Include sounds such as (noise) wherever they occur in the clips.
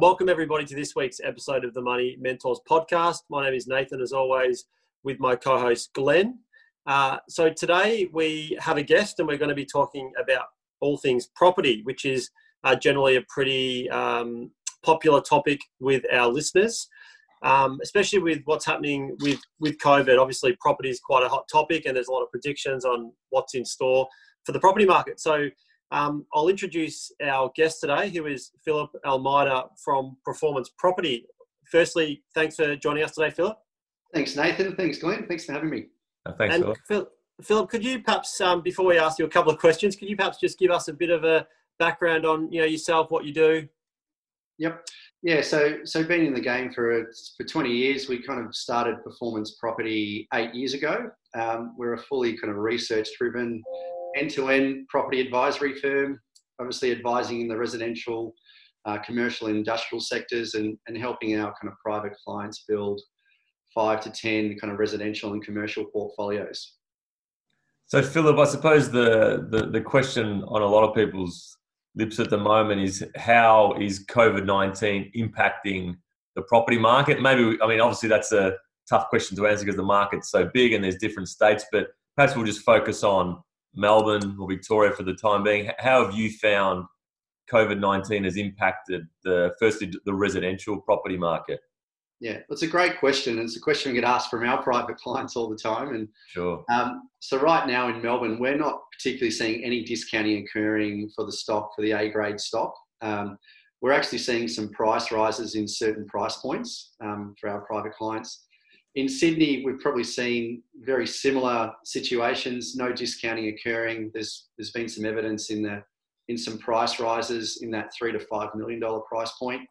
welcome everybody to this week's episode of the Money Mentors podcast. My name is Nathan, as always, with my co-host Glenn. Uh, so today we have a guest, and we're going to be talking about all things property, which is uh, generally a pretty um, popular topic with our listeners, um, especially with what's happening with with COVID. Obviously, property is quite a hot topic, and there's a lot of predictions on what's in store for the property market. So um, I'll introduce our guest today, who is Philip Almeida from Performance Property. Firstly, thanks for joining us today, Philip. Thanks, Nathan. Thanks, Glenn. Thanks for having me. Uh, thanks, and Philip. Phil, Philip, could you perhaps, um, before we ask you a couple of questions, could you perhaps just give us a bit of a background on you know yourself, what you do? Yep. Yeah. So, so been in the game for for 20 years. We kind of started Performance Property eight years ago. Um, we're a fully kind of research-driven end-to-end property advisory firm, obviously advising in the residential, uh, commercial and industrial sectors and, and helping our kind of private clients build five to 10 kind of residential and commercial portfolios. So, Philip, I suppose the, the, the question on a lot of people's lips at the moment is how is COVID 19 impacting the property market? Maybe, I mean, obviously, that's a tough question to answer because the market's so big and there's different states, but perhaps we'll just focus on Melbourne or Victoria for the time being. How have you found COVID 19 has impacted the firstly the residential property market? Yeah, it's a great question. It's a question we get asked from our (laughs) private clients all the time. And sure. Um, so right now in Melbourne, we're not particularly seeing any discounting occurring for the stock for the A grade stock. Um, we're actually seeing some price rises in certain price points um, for our private clients. In Sydney, we've probably seen very similar situations, no discounting occurring. There's there's been some evidence in the in some price rises in that three to five million dollar price point.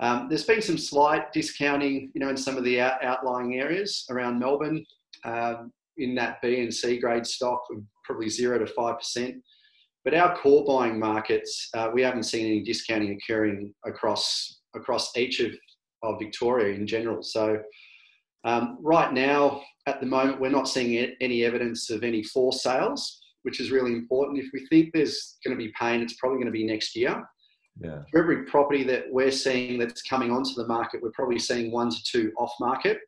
Um, there's been some slight discounting, you know, in some of the out, outlying areas around Melbourne, um, in that B and C grade stock, probably zero to five percent. But our core buying markets, uh, we haven't seen any discounting occurring across across each of, of Victoria in general. So um, right now, at the moment, we're not seeing any evidence of any forced sales, which is really important. If we think there's going to be pain, it's probably going to be next year. Yeah. For every property that we're seeing that's coming onto the market, we're probably seeing one to two off market.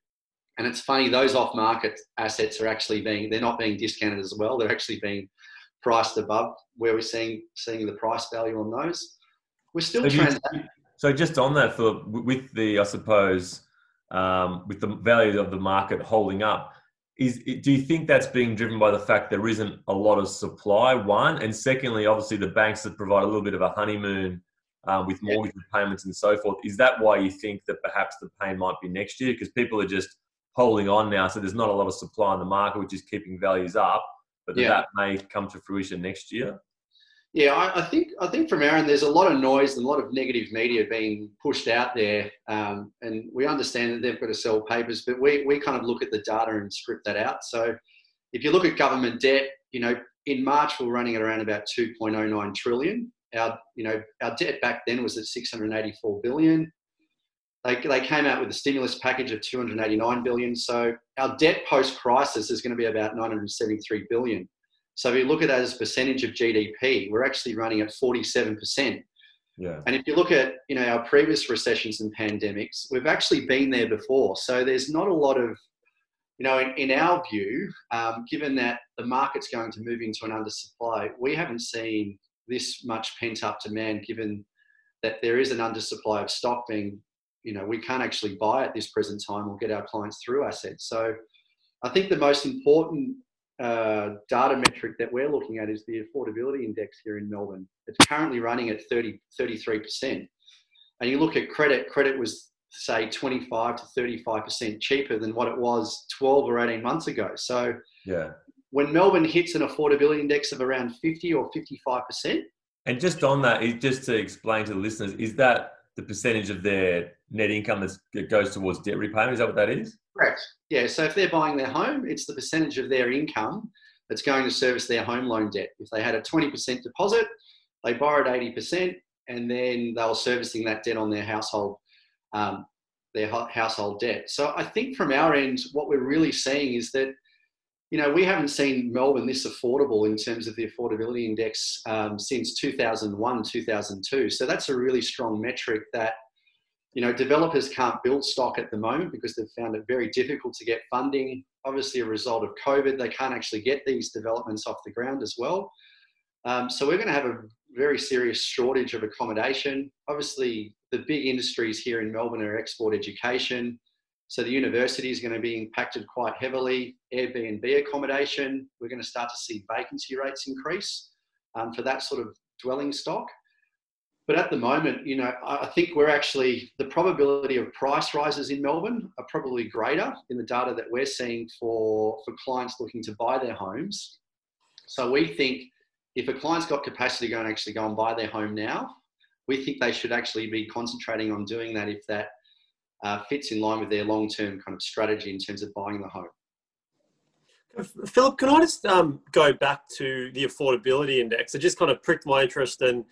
And it's funny, those off market assets are actually being, they're not being discounted as well. They're actually being priced above where we're seeing, seeing the price value on those. We're still so, trans- so just on that, Philip, with the, I suppose, um, with the value of the market holding up. Is do you think that's being driven by the fact there isn't a lot of supply? One, and secondly, obviously the banks that provide a little bit of a honeymoon um, with mortgage yeah. payments and so forth. Is that why you think that perhaps the pain might be next year? Because people are just holding on now, so there's not a lot of supply in the market, which is keeping values up. But yeah. that may come to fruition next year. Yeah, I, I, think I think from Aaron, there's a lot of noise and a lot of negative media being pushed out there, um, and we understand that they've got to sell papers, but we we kind of look at the data and strip that out. So, if you look at government debt, you know, in March we're running at around about 2.09 trillion. Our you know our debt back then was at 684 billion. They, they came out with a stimulus package of 289 billion. So our debt post crisis is going to be about 973 billion. So if you look at that as a percentage of GDP, we're actually running at 47%. Yeah. And if you look at you know our previous recessions and pandemics, we've actually been there before. So there's not a lot of you know, in, in our view, um, given that the market's going to move into an undersupply, we haven't seen this much pent up demand given that there is an undersupply of stock being, you know, we can't actually buy at this present time or get our clients through assets. So I think the most important uh, data metric that we're looking at is the affordability index here in Melbourne. It's currently running at 30, 33%. And you look at credit, credit was, say, 25 to 35% cheaper than what it was 12 or 18 months ago. So, yeah. when Melbourne hits an affordability index of around 50 or 55%. And just on that, just to explain to the listeners, is that the percentage of their net income that goes towards debt repayment? Is that what that is? Correct. Yeah. So if they're buying their home, it's the percentage of their income that's going to service their home loan debt. If they had a 20% deposit, they borrowed 80%, and then they were servicing that debt on their household, um, their household debt. So I think from our end, what we're really seeing is that, you know, we haven't seen Melbourne this affordable in terms of the affordability index um, since 2001, 2002. So that's a really strong metric that you know, developers can't build stock at the moment because they've found it very difficult to get funding. Obviously, a result of COVID, they can't actually get these developments off the ground as well. Um, so we're going to have a very serious shortage of accommodation. Obviously, the big industries here in Melbourne are export education. So the university is going to be impacted quite heavily. Airbnb accommodation, we're going to start to see vacancy rates increase um, for that sort of dwelling stock. But at the moment, you know, I think we're actually the probability of price rises in Melbourne are probably greater in the data that we're seeing for for clients looking to buy their homes. So we think if a client's got capacity to go and actually go and buy their home now, we think they should actually be concentrating on doing that if that uh, fits in line with their long-term kind of strategy in terms of buying the home. Philip, can I just um, go back to the affordability index? It just kind of pricked my interest, and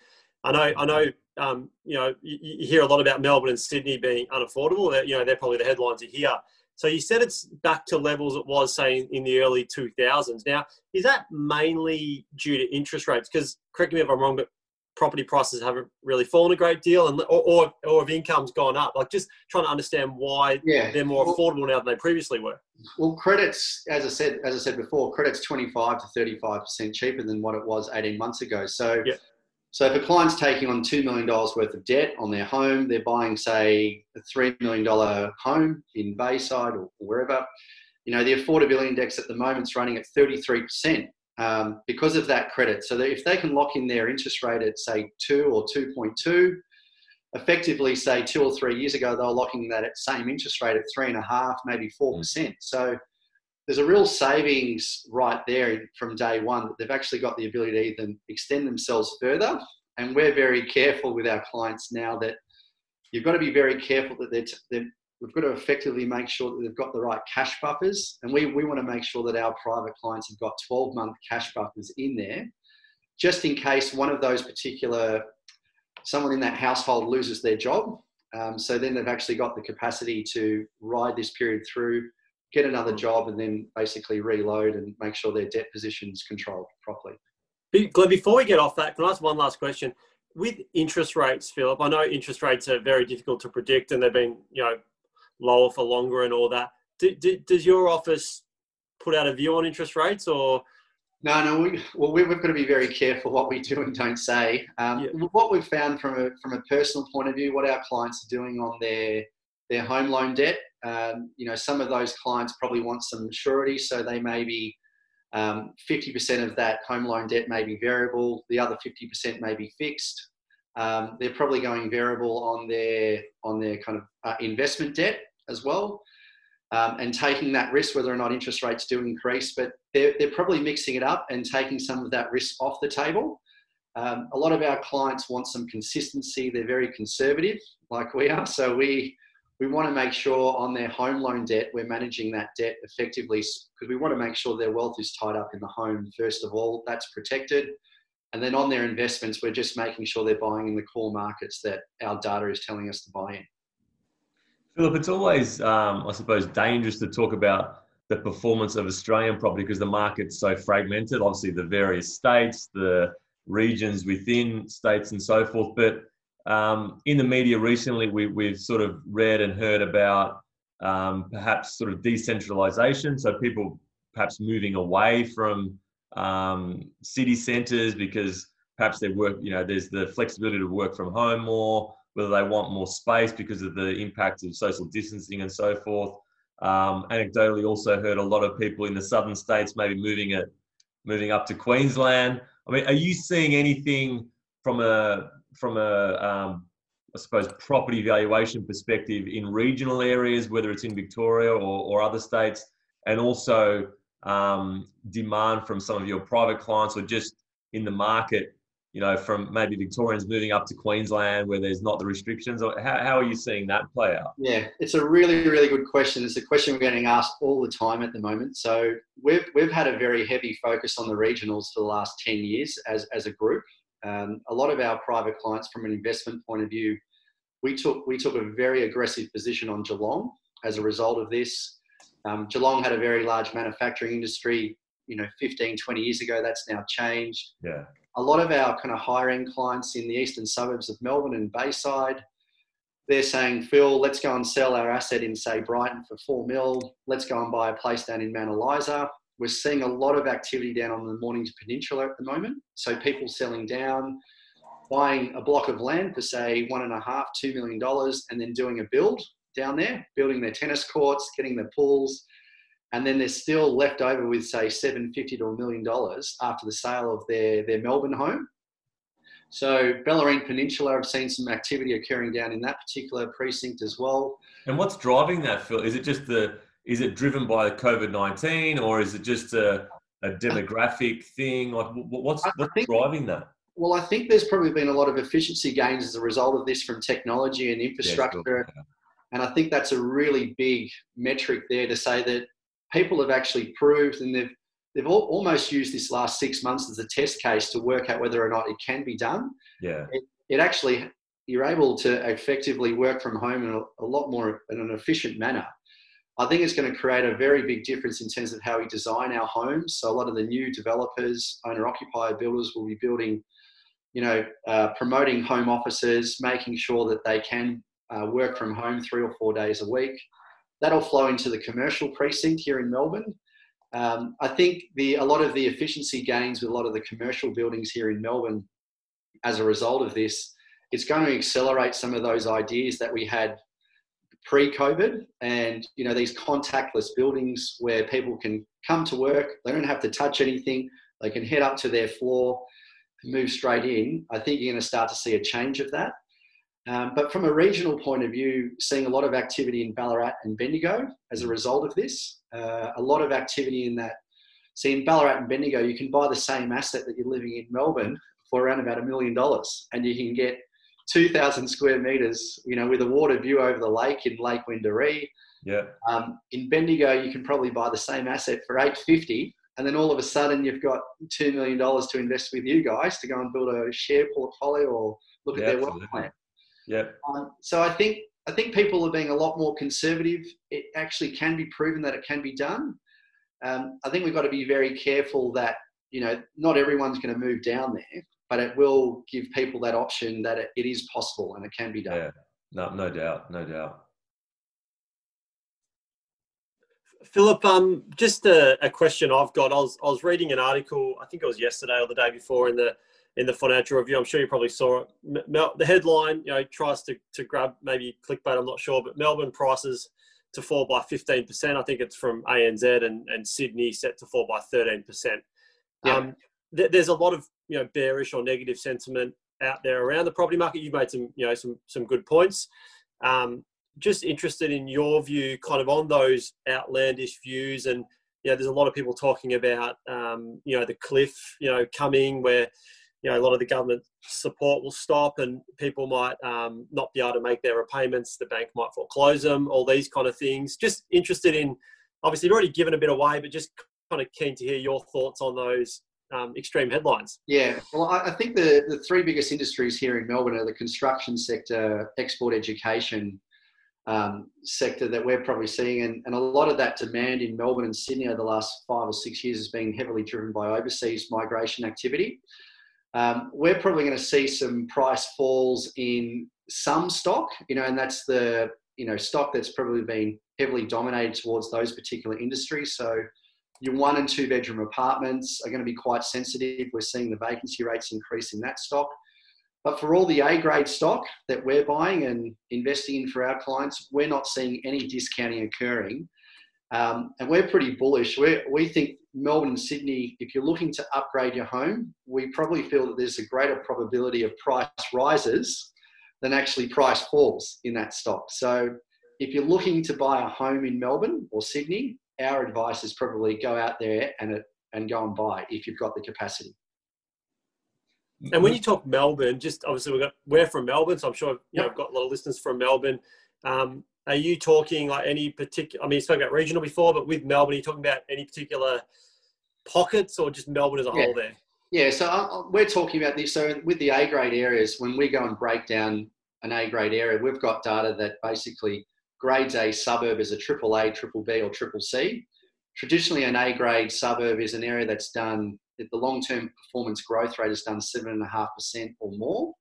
I know, I know, um, you know, you, you, hear a lot about Melbourne and Sydney being unaffordable. They're, you know, they're probably the headlines you hear. So you said it's back to levels it was, say, in the early 2000s. Now, is that mainly due to interest rates? Because correct me if I'm wrong, but property prices haven't really fallen a great deal, and or or, or if income's gone up. Like just trying to understand why yeah. they're more well, affordable now than they previously were. Well, credits, as I said, as I said before, credits 25 to 35 percent cheaper than what it was 18 months ago. So. Yeah. So if a client's taking on $2 million worth of debt on their home, they're buying, say, a $3 million home in Bayside or wherever, you know, the affordability index at the moment is running at 33% um, because of that credit. So that if they can lock in their interest rate at, say, 2 or 2.2, effectively, say, two or three years ago, they were locking that at same interest rate at 3.5, maybe 4%. Mm. So there's a real savings right there from day one that they've actually got the ability to even extend themselves further. And we're very careful with our clients now that you've got to be very careful that they're, t- they're we've got to effectively make sure that they've got the right cash buffers. And we, we want to make sure that our private clients have got 12 month cash buffers in there, just in case one of those particular, someone in that household loses their job. Um, so then they've actually got the capacity to ride this period through get another job, and then basically reload and make sure their debt position is controlled properly. Glenn, before we get off that, can I ask one last question? With interest rates, Philip, I know interest rates are very difficult to predict, and they've been, you know, lower for longer and all that. Do, do, does your office put out a view on interest rates, or no, no. We, well, we've got to be very careful what we do and don't say. Um, yeah. What we've found from a from a personal point of view, what our clients are doing on their their home loan debt. Um, you know, some of those clients probably want some surety, so they may be um, 50% of that home loan debt may be variable, the other 50% may be fixed. Um, they're probably going variable on their on their kind of uh, investment debt as well, um, and taking that risk whether or not interest rates do increase. But they're, they're probably mixing it up and taking some of that risk off the table. Um, a lot of our clients want some consistency. They're very conservative, like we are. So we we want to make sure on their home loan debt, we're managing that debt effectively because we want to make sure their wealth is tied up in the home, first of all, that's protected. And then on their investments, we're just making sure they're buying in the core markets that our data is telling us to buy in. Philip, it's always, um, I suppose, dangerous to talk about the performance of Australian property because the market's so fragmented. Obviously, the various states, the regions within states, and so forth. But um, in the media recently, we, we've sort of read and heard about um, perhaps sort of decentralization. So people perhaps moving away from um, city centres because perhaps they work, you know, there's the flexibility to work from home more, whether they want more space because of the impact of social distancing and so forth. Um, anecdotally, also heard a lot of people in the southern states maybe moving it, moving up to Queensland. I mean, are you seeing anything from a from a um, I suppose property valuation perspective in regional areas, whether it's in Victoria or, or other states, and also um, demand from some of your private clients or just in the market, you know, from maybe Victorians moving up to Queensland where there's not the restrictions? Or how, how are you seeing that play out? Yeah, it's a really, really good question. It's a question we're getting asked all the time at the moment. So we've, we've had a very heavy focus on the regionals for the last 10 years as, as a group. Um, a lot of our private clients, from an investment point of view, we took we took a very aggressive position on Geelong as a result of this. Um, Geelong had a very large manufacturing industry. You know, 15, 20 years ago, that's now changed. Yeah. A lot of our kind of higher end clients in the eastern suburbs of Melbourne and Bayside, they're saying, Phil, let's go and sell our asset in, say, Brighton for four mil. Let's go and buy a place down in Mount Eliza. We're seeing a lot of activity down on the Mornington Peninsula at the moment. So people selling down, buying a block of land for say one and a half, two million dollars, and then doing a build down there, building their tennis courts, getting their pools, and then they're still left over with say 750 to a million dollars after the sale of their, their Melbourne home. So Bellarine Peninsula, I've seen some activity occurring down in that particular precinct as well. And what's driving that, Phil? Is it just the is it driven by COVID nineteen, or is it just a, a demographic thing? Like, what's what's think, driving that? Well, I think there's probably been a lot of efficiency gains as a result of this from technology and infrastructure, and I think that's a really big metric there to say that people have actually proved and they've they've almost used this last six months as a test case to work out whether or not it can be done. Yeah, it, it actually you're able to effectively work from home in a, a lot more in an efficient manner. I think it's going to create a very big difference in terms of how we design our homes. So a lot of the new developers, owner-occupier builders will be building, you know, uh, promoting home offices, making sure that they can uh, work from home three or four days a week. That'll flow into the commercial precinct here in Melbourne. Um, I think the a lot of the efficiency gains with a lot of the commercial buildings here in Melbourne, as a result of this, it's going to accelerate some of those ideas that we had pre-COVID, and you know these contactless buildings where people can come to work, they don't have to touch anything, they can head up to their floor, move straight in. I think you're going to start to see a change of that. Um, but from a regional point of view, seeing a lot of activity in Ballarat and Bendigo as a result of this, uh, a lot of activity in that. See, in Ballarat and Bendigo, you can buy the same asset that you're living in Melbourne for around about a million dollars, and you can get 2,000 square meters, you know, with a water view over the lake in Lake Wendouree. Yeah. Um, in Bendigo, you can probably buy the same asset for 850, and then all of a sudden you've got two million dollars to invest with you guys to go and build a share portfolio or look yeah, at their wealth plan. Yeah. Um, so I think I think people are being a lot more conservative. It actually can be proven that it can be done. Um, I think we've got to be very careful that you know not everyone's going to move down there but it will give people that option that it, it is possible and it can be done. Yeah, no, no doubt, no doubt. Philip, um, just a, a, question I've got. I was, I was reading an article, I think it was yesterday or the day before in the in the financial review. I'm sure you probably saw it. the headline, you know, tries to, to grab maybe clickbait. I'm not sure, but Melbourne prices to fall by 15%. I think it's from ANZ and, and Sydney set to fall by 13%. Yeah. Um, th- there's a lot of you know bearish or negative sentiment out there around the property market. You've made some you know some some good points. Um, just interested in your view, kind of on those outlandish views, and you know, there's a lot of people talking about um, you know the cliff, you know, coming where you know a lot of the government support will stop and people might um, not be able to make their repayments. The bank might foreclose them. All these kind of things. Just interested in. Obviously, you've already given a bit away, but just kind of keen to hear your thoughts on those um, extreme headlines. Yeah, well, I, think the, the three biggest industries here in Melbourne are the construction sector, export education um, sector that we're probably seeing. And, and a lot of that demand in Melbourne and Sydney over the last five or six years has been heavily driven by overseas migration activity. Um, we're probably going to see some price falls in some stock, you know, and that's the you know stock that's probably been heavily dominated towards those particular industries. So your one and two bedroom apartments are going to be quite sensitive. We're seeing the vacancy rates increase in that stock. But for all the A grade stock that we're buying and investing in for our clients, we're not seeing any discounting occurring. Um, and we're pretty bullish. we we think Melbourne and Sydney, if you're looking to upgrade your home, we probably feel that there's a greater probability of price rises than actually price falls in that stock. So if you're looking to buy a home in Melbourne or Sydney, our advice is probably go out there and and go and buy if you've got the capacity. And when you talk Melbourne, just obviously we got we're from Melbourne, so I'm sure you know, I've got a lot of listeners from Melbourne. Um, are you talking like any particular? I mean, you spoke about regional before, but with Melbourne, are you talking about any particular pockets or just Melbourne as a yeah. whole? There. Yeah, so uh, uh, we're talking about this. So with the A grade areas, when we go and break down an A grade area, we've got data that basically grades a suburb as a triple A, triple B, or triple C. Traditionally, an A grade suburb is an area that's done, the long term performance growth rate has done 7.5% or more.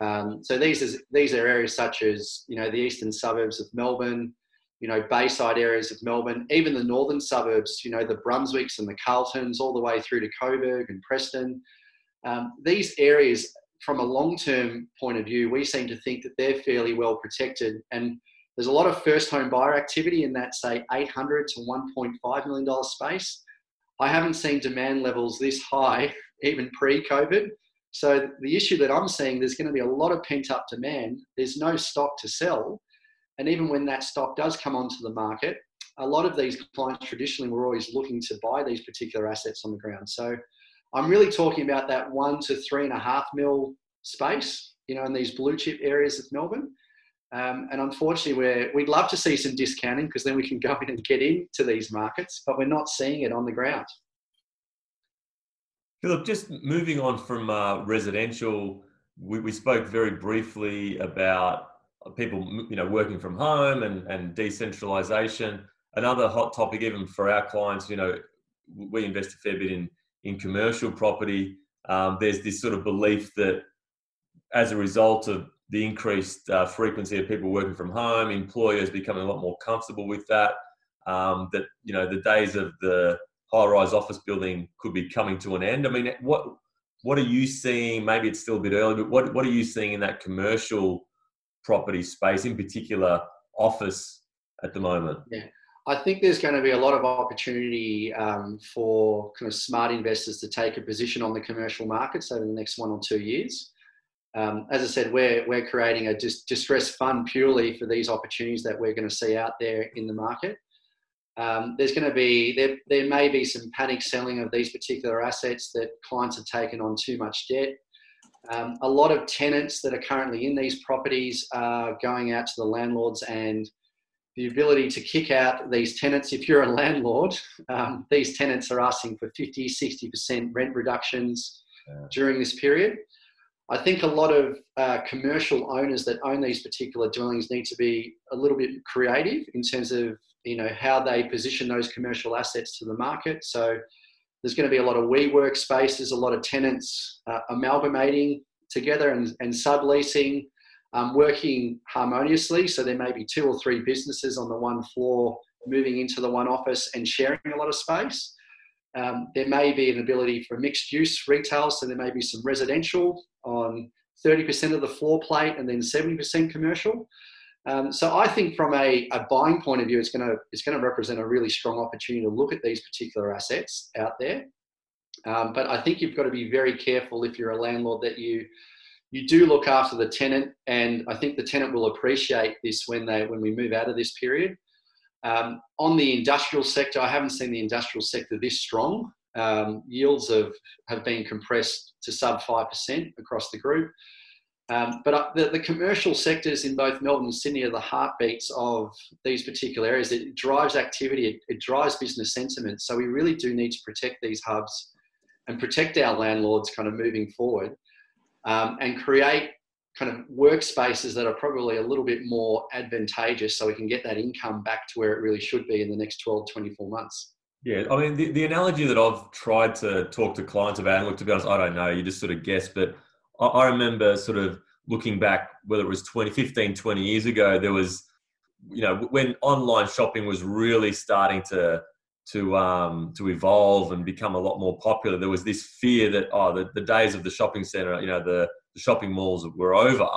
Um, so these is, these are areas such as you know the eastern suburbs of Melbourne, you know Bayside areas of Melbourne, even the northern suburbs, you know the Brunswicks and the Carltons, all the way through to Coburg and Preston. Um, these areas, from a long-term point of view, we seem to think that they're fairly well protected, and there's a lot of first home buyer activity in that say 800 to 1.5 million dollar space. I haven't seen demand levels this high (laughs) even pre-COVID. So the issue that I'm seeing, there's going to be a lot of pent up demand. There's no stock to sell. And even when that stock does come onto the market, a lot of these clients traditionally were always looking to buy these particular assets on the ground. So I'm really talking about that one to three and a half mil space, you know, in these blue chip areas of Melbourne. Um, and unfortunately, we're, we'd love to see some discounting because then we can go in and get into these markets, but we're not seeing it on the ground. Philip, just moving on from uh, residential, we, we spoke very briefly about people, you know, working from home and, and decentralization. Another hot topic, even for our clients, you know, we invest a fair bit in in commercial property. Um, there's this sort of belief that as a result of the increased uh, frequency of people working from home, employers becoming a lot more comfortable with that. Um, that you know the days of the high-rise office building could be coming to an end. I mean, what what are you seeing? Maybe it's still a bit early, but what what are you seeing in that commercial property space, in particular office, at the moment? Yeah. I think there's going to be a lot of opportunity um, for kind of smart investors to take a position on the commercial markets over the next one or two years. Um, as I said, we're, we're creating a dis- distress fund purely for these opportunities that we're going to see out there in the market. Um, there's going to be there, there may be some panic selling of these particular assets that clients have taken on too much debt. Um, a lot of tenants that are currently in these properties are going out to the landlords and the ability to kick out these tenants. If you're a landlord, (laughs) um, these tenants are asking for 50, 60% rent reductions yeah. during this period. I think a lot of uh, commercial owners that own these particular dwellings need to be a little bit creative in terms of you know how they position those commercial assets to the market. So there's going to be a lot of WeWork spaces, a lot of tenants uh, amalgamating together and, and subleasing, um, working harmoniously. So there may be two or three businesses on the one floor moving into the one office and sharing a lot of space. Um, there may be an ability for mixed use retail, so there may be some residential on 30% of the floor plate and then 70% commercial. Um, so I think from a, a buying point of view, it's going to it's going to represent a really strong opportunity to look at these particular assets out there. Um, but I think you've got to be very careful if you're a landlord that you you do look after the tenant, and I think the tenant will appreciate this when they when we move out of this period. Um, on the industrial sector, I haven't seen the industrial sector this strong. Um, yields have, have been compressed to sub 5% across the group. Um, but uh, the, the, commercial sectors in both Melbourne and Sydney are the heartbeats of these particular areas. It drives activity, it, it, drives business sentiment. So we really do need to protect these hubs and protect our landlords kind of moving forward um, and create kind of workspaces that are probably a little bit more advantageous so we can get that income back to where it really should be in the next 12, 24 months. Yeah, I mean, the, the analogy that I've tried to talk to clients about, and look, to be honest, I don't know, you just sort of guess, but I remember sort of looking back, whether it was 20, 15, 20 years ago, there was, you know, when online shopping was really starting to to um, to evolve and become a lot more popular, there was this fear that oh, the, the days of the shopping center, you know, the, the shopping malls were over,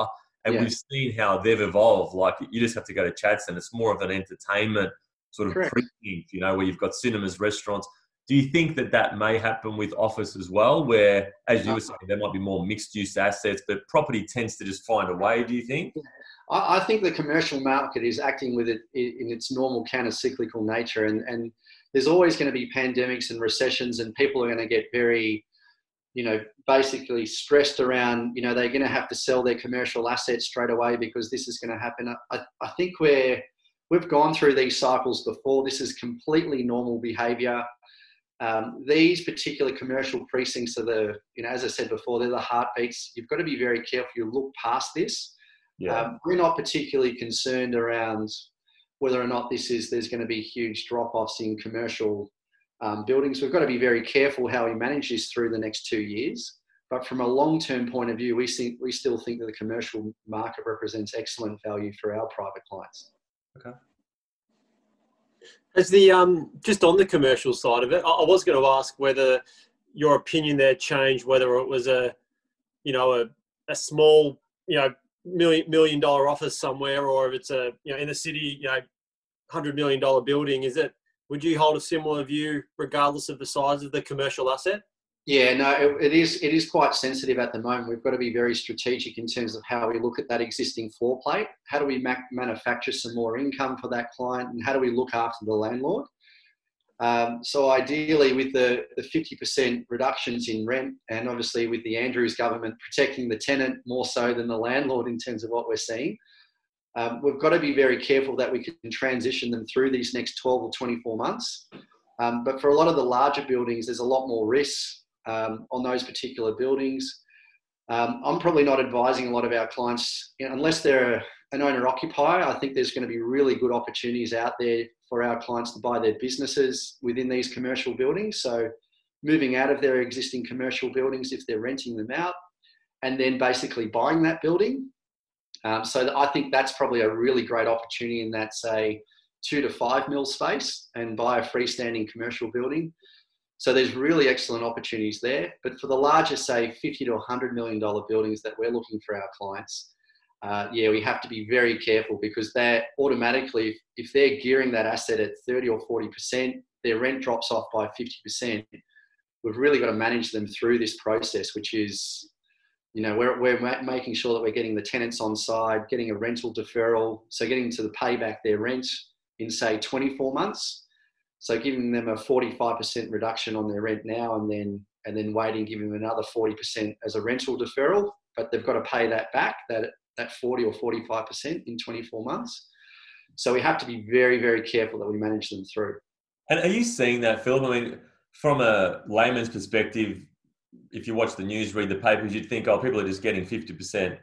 and yeah. we've seen how they've evolved. Like you just have to go to Chadstone; it's more of an entertainment sort of precinct, you know, where you've got cinemas, restaurants do you think that that may happen with office as well, where, as you were saying, there might be more mixed use assets, but property tends to just find a way? Do you think? I think the commercial market is acting with it in its normal counter-cyclical nature, and, and there's always going to be pandemics and recessions, and people are going to get very, you know, basically stressed around, you know, they're going to have to sell their commercial assets straight away because this is going to happen. I, I think we're we've gone through these cycles before. This is completely normal behaviour. Um, these particular commercial precincts are the, you know, as I said before, they're the heartbeats. You've got to be very careful. You look past this. Yeah. Um, we're not particularly concerned around whether or not this is there's going to be huge drop-offs in commercial um, buildings. We've got to be very careful how we manage this through the next two years. but from a long-term point of view, we think we still think that the commercial market represents excellent value for our private clients. Okay. As the um, just on the commercial side of it, I was going to ask whether your opinion there changed, whether it was a, you know, a, a small, you know, million million dollar office somewhere, or if it's a, you know, in the city, you know, hundred million dollar building. Is it? Would you hold a similar view, regardless of the size of the commercial asset? Yeah, no, it, it is. It is quite sensitive at the moment. We've got to be very strategic in terms of how we look at that existing floor plate. How do we ma- manufacture some more income for that client, and how do we look after the landlord? Um, so ideally, with the, the 50% reductions in rent, and obviously with the Andrews government protecting the tenant more so than the landlord in terms of what we're seeing, um, we've got to be very careful that we can transition them through these next 12 or 24 months. Um, but for a lot of the larger buildings, there's a lot more risk um, on those particular buildings. Um, I'm probably not advising a lot of our clients, you know, unless they're an owner occupier. I think there's going to be really good opportunities out there for our clients to buy their businesses within these commercial buildings. So, moving out of their existing commercial buildings if they're renting them out, and then basically buying that building. Um, so, I think that's probably a really great opportunity in that, say, two to five mil space and buy a freestanding commercial building. So there's really excellent opportunities there. But for the larger, say, 50 to 100 million dollar buildings that we're looking for our clients, uh, yeah, we have to be very careful because they're automatically, if they're gearing that asset at 30 or 40%, their rent drops off by 50%. We've really got to manage them through this process, which is, you know, we're, we're making sure that we're getting the tenants on side, getting a rental deferral, so getting to the payback their rent in, say, 24 months so giving them a 45% reduction on their rent now and then and then waiting, giving them another 40% as a rental deferral, but they've got to pay that back, that that 40 or 45% in 24 months. So we have to be very, very careful that we manage them through. And are you seeing that, Phil? I mean, from a layman's perspective, if you watch the news, read the papers, you'd think, oh, people are just getting 50%.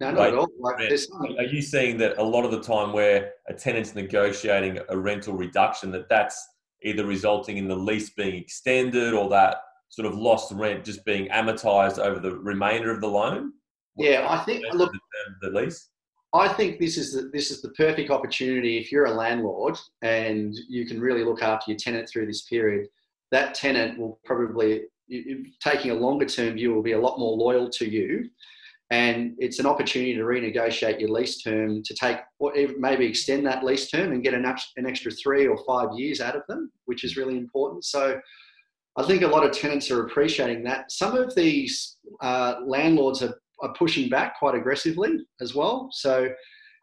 No, not at all. Like, are you seeing that a lot of the time where a tenant's negotiating a rental reduction, that that's either resulting in the lease being extended or that sort of lost rent just being amortized over the remainder of the loan? Yeah, I think look the, the lease. I think this is the, this is the perfect opportunity if you're a landlord and you can really look after your tenant through this period. That tenant will probably, taking a longer term view, will be a lot more loyal to you. And it's an opportunity to renegotiate your lease term to take maybe extend that lease term and get an, an extra three or five years out of them which is really important. So i think a lot of tenants are appreciating that. Some of these uh, landlords are, are pushing back quite aggressively as well. So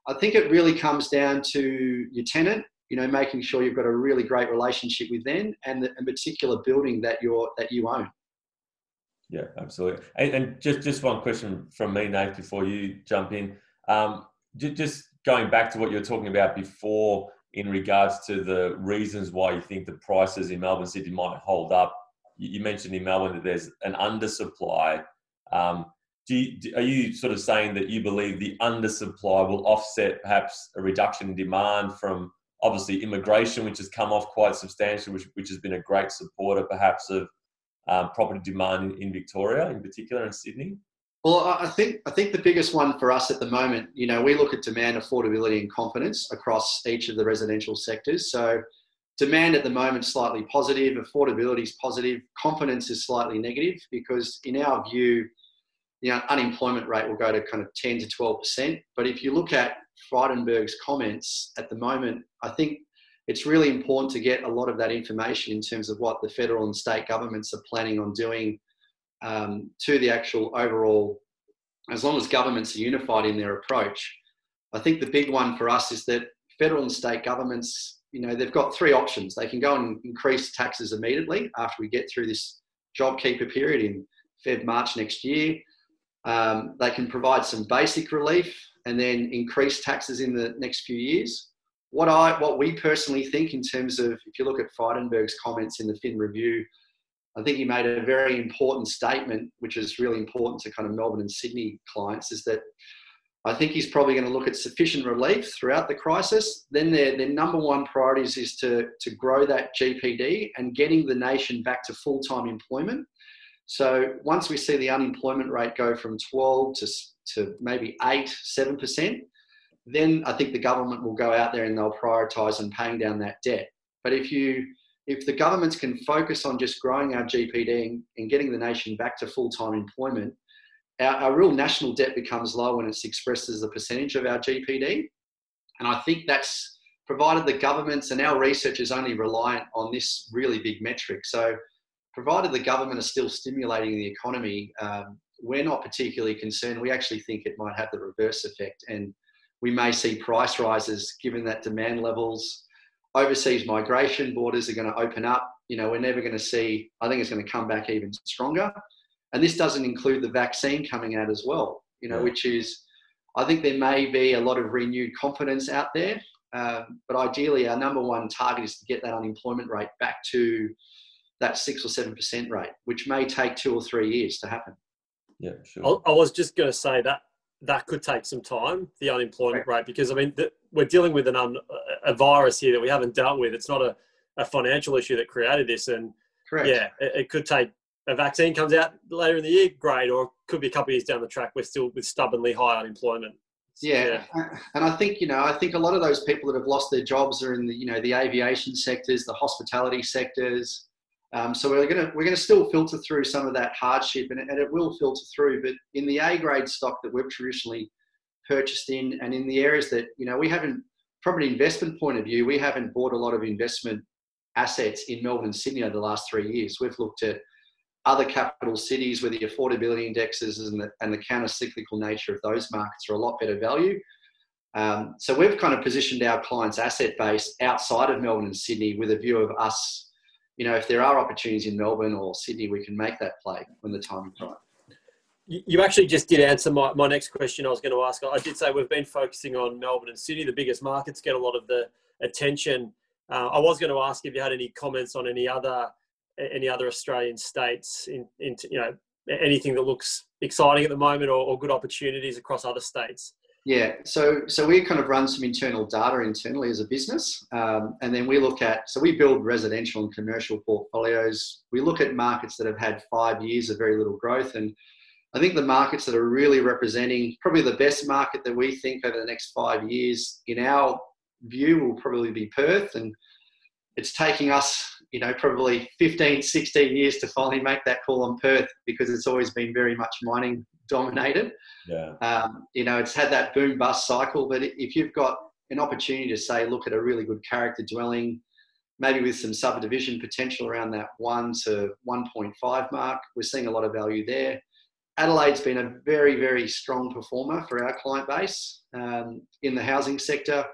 i think it really comes down to your tenant you know making sure you've got a really great relationship with them and the particular building that you're that you own yeah, absolutely. And, and, just just one question from me, Nate, before you jump in. Um, just going back to what you were talking about before in regards to the reasons why you think the prices in Melbourne City might hold up. You mentioned in Melbourne that there's an undersupply. Um, do you, are you sort of saying that you believe the undersupply will offset perhaps a reduction in demand from obviously immigration, which has come off quite substantially, which, which has been a great supporter perhaps of um, property demand in, in Victoria, in particular, in Sydney? Well, I think I think the biggest one for us at the moment, you know, we look at demand, affordability, and confidence across each of the residential sectors. So, demand at the moment slightly positive, affordability is positive, confidence is slightly negative because, in our view, you know, unemployment rate will go to kind of 10 to 12 percent. But if you look at Frydenberg's comments at the moment, I think it's really important to get a lot of that information in terms of what the federal and state governments are planning on doing um, to the actual overall, as long as governments are unified in their approach. I think the big one for us is that federal and state governments, you know, they've got three options. They can go and increase taxes immediately after we get through this JobKeeper period in Feb, March next year. Um, they can provide some basic relief and then increase taxes in the next few years what I what we personally think in terms of if you look at Frydenberg's comments in the Fin Review, I think he made a very important statement, which is really important to kind of Melbourne and Sydney clients, is that I think he's probably going to look at sufficient relief throughout the crisis. Then their, their number one priorities is to, to grow that GPD and getting the nation back to full time employment. So once we see the unemployment rate go from 12 to, to maybe 8, 7%, then I think the government will go out there and they'll prioritise on paying down that debt. But if you if the governments can focus on just growing our GPD and, and getting the nation back to full-time employment, our, our, real national debt becomes low when it's expressed as a percentage of our GPD. And I think that's provided the governments and our research is only reliant on this really big metric. So provided the government is still stimulating the economy, um, we're not particularly concerned. We actually think it might have the reverse effect and we may see price rises given that demand levels overseas migration borders are going to open up. You know, we're never going to see, I think it's going to come back even stronger. And this doesn't include the vaccine coming out as well, you know, yeah. which is, I think there may be a lot of renewed confidence out there. Um, but ideally, our number one target is to get that unemployment rate back to that six or seven percent rate, which may take two or three years to happen. Yeah, sure. I was just going to say that that could take some time, the unemployment right. rate, because I mean, the, we're dealing with an un, a virus here that we haven't dealt with. It's not a, a financial issue that created this. And Correct. yeah, it, it, could take a vaccine comes out later in the year, great, or it could be a couple of years down the track, we're still with stubbornly high unemployment. Yeah. yeah. and I think you know, I think a lot of those people that have lost their jobs are in the you know the aviation sectors, the hospitality sectors. Um, so we're gonna we're gonna still filter through some of that hardship, and it, and it will filter through. But in the A grade stock that we've traditionally purchased in, and in the areas that you know we haven't, from an investment point of view, we haven't bought a lot of investment assets in Melbourne and Sydney over the last three years. We've looked at other capital cities where the affordability indexes and the, and the counter-cyclical nature of those markets are a lot better value. Um, so we've kind of positioned our clients' asset base outside of Melbourne and Sydney with a view of us you know, if there are opportunities in Melbourne or Sydney, we can make that play when the time is right. You actually just did answer my, my next question I was going to ask. I did say we've been focusing on Melbourne and Sydney, the biggest markets get a lot of the attention. Uh, I was going to ask if you had any comments on any other any other Australian states in, in you know anything that looks exciting at the moment or, or good opportunities across other states. Yeah, so so we kind of run some internal data internally as a business, um, and then we look at so we build residential and commercial portfolios. We look at markets that have had five years of very little growth, and I think the markets that are really representing probably the best market that we think over the next five years, in our view, will probably be Perth, and it's taking us you know probably 15 16 years to finally make that call on perth because it's always been very much mining dominated. Yeah. Um, you know, it's had that boom bust cycle, but if you've got an opportunity to say, look at a really good character dwelling, maybe with some subdivision potential around that 1 to 1.5 mark, we're seeing a lot of value there. Adelaide's been a very, very strong performer for our client base um, in the housing sector.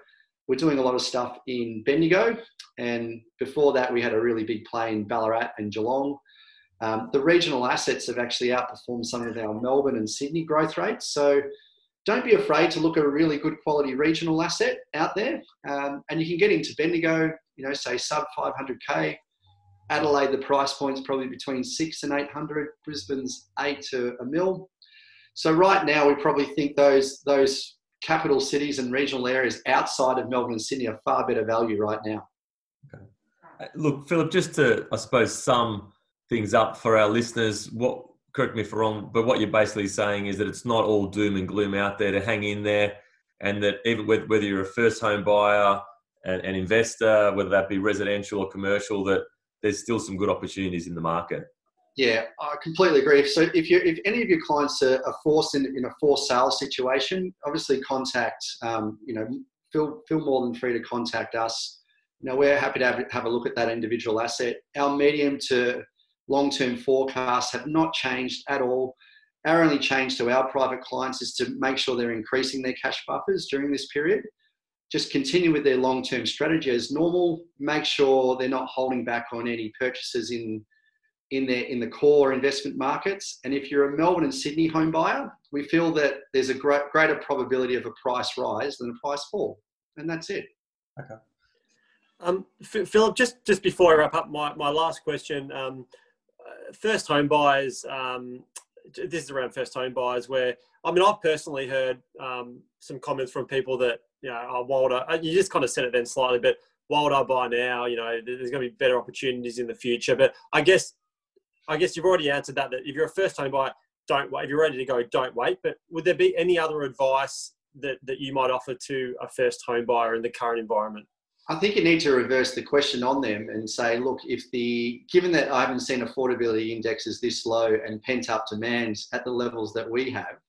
We're doing a lot of stuff in Bendigo, and before that, we had a really big play in Ballarat and Geelong. Um, the regional assets have actually outperformed some of our Melbourne and Sydney growth rates. So don't be afraid to look at a really good quality regional asset out there. Um, and you can get into Bendigo, you know, say sub 500K. Adelaide, the price point's probably between six and 800. Brisbane's eight to a mil. So right now, we probably think those, those capital cities and regional areas outside of Melbourne and Sydney are far better value right now. Okay. Uh, look, Philip, just to, I suppose, sum things up for our listeners. What correct me if I'm wrong, but what you're basically saying is that it's not all doom and gloom out there to hang in there, and that even whether you're a first home buyer, an, an investor, whether that be residential or commercial, that there's still some good opportunities in the market. Yeah, I completely agree. So if you if any of your clients are, are forced in, in a forced sale situation, obviously contact um, you know feel feel more than free to contact us. You know we're happy to have, have a look at that individual asset. Our medium to long term forecasts have not changed at all. Our only change to our private clients is to make sure they're increasing their cash buffers during this period. Just continue with their long term strategy as normal. Make sure they're not holding back on any purchases in in their in the core investment markets. And if you're a Melbourne and Sydney home buyer, we feel that there's a great, greater probability of a price rise than a price fall, and that's it. Okay. Um, Philip, just just before I wrap up, my, my last question. Um, first home buyers, um, this is around first home buyers where, I mean, I've personally heard um, some comments from people that, you know, oh, Walter, uh, you just kind of said it then slightly, but why would I buy now? You know, there's going to be better opportunities in the future. But I guess I guess you've already answered that. That if you're a first home buyer, don't wait. If you're ready to go, don't wait. But would there be any other advice that, that you might offer to a first home buyer in the current environment? I think you need to reverse the question on them and say, look, if the given that I haven't seen affordability indexes this low and pent up demands at the levels that we have,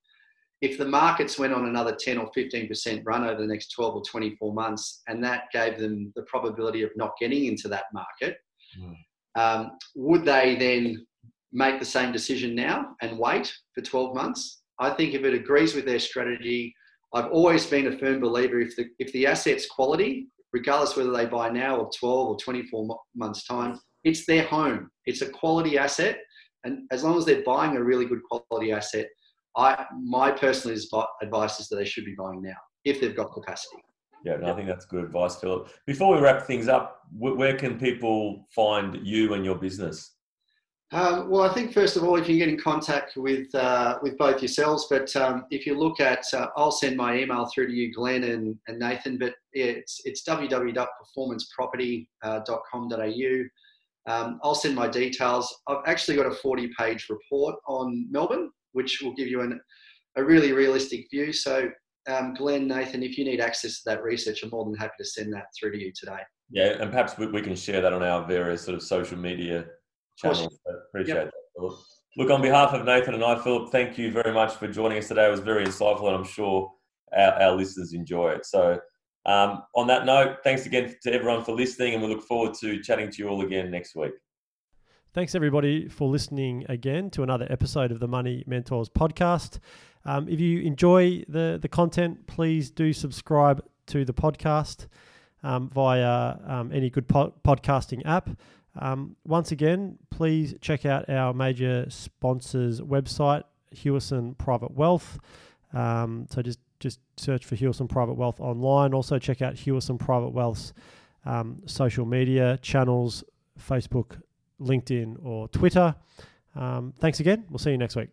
if the markets went on another 10 or 15% run over the next 12 or 24 months, and that gave them the probability of not getting into that market, mm. Um, would they then make the same decision now and wait for 12 months? I think if it agrees with their strategy, I've always been a firm believer if the if the asset's quality regardless whether they buy now or 12 or 24 months' time. It's their home. It's a quality asset. And as long as they're buying a really good quality asset, I, my personal advice is that they should be buying now if they've got capacity. Yeah, no, I think that's good advice, Philip. Before we wrap things up, where can people find you and your business? Um, well, I think first of all, if you can get in contact with uh, with both yourselves, but um, if you look at, uh, I'll send my email through to you, Glenn and, and Nathan. But it's it's www.performanceproperty.com.au. Um, I'll send my details. I've actually got a 40 page report on Melbourne, which will give you an, a really realistic view. So, um, Glenn, Nathan, if you need access to that research, I'm more than happy to send that through to you today. Yeah, and perhaps we, we can share that on our various sort of social media channels. So appreciate yep. that, Look, on behalf of Nathan and I, Philip, thank you very much for joining us today. It was very insightful, and I'm sure our, our listeners enjoy it. So, um, on that note, thanks again to everyone for listening, and we look forward to chatting to you all again next week. Thanks, everybody, for listening again to another episode of the Money Mentors podcast. Um, if you enjoy the, the content, please do subscribe to the podcast um, via um, any good po- podcasting app. Um, once again, please check out our major sponsors' website, Hewison Private Wealth. Um, so just just search for Hewison Private Wealth online. Also check out Hewison Private Wealth's um, social media channels, Facebook, LinkedIn, or Twitter. Thanks again. We'll see you next week.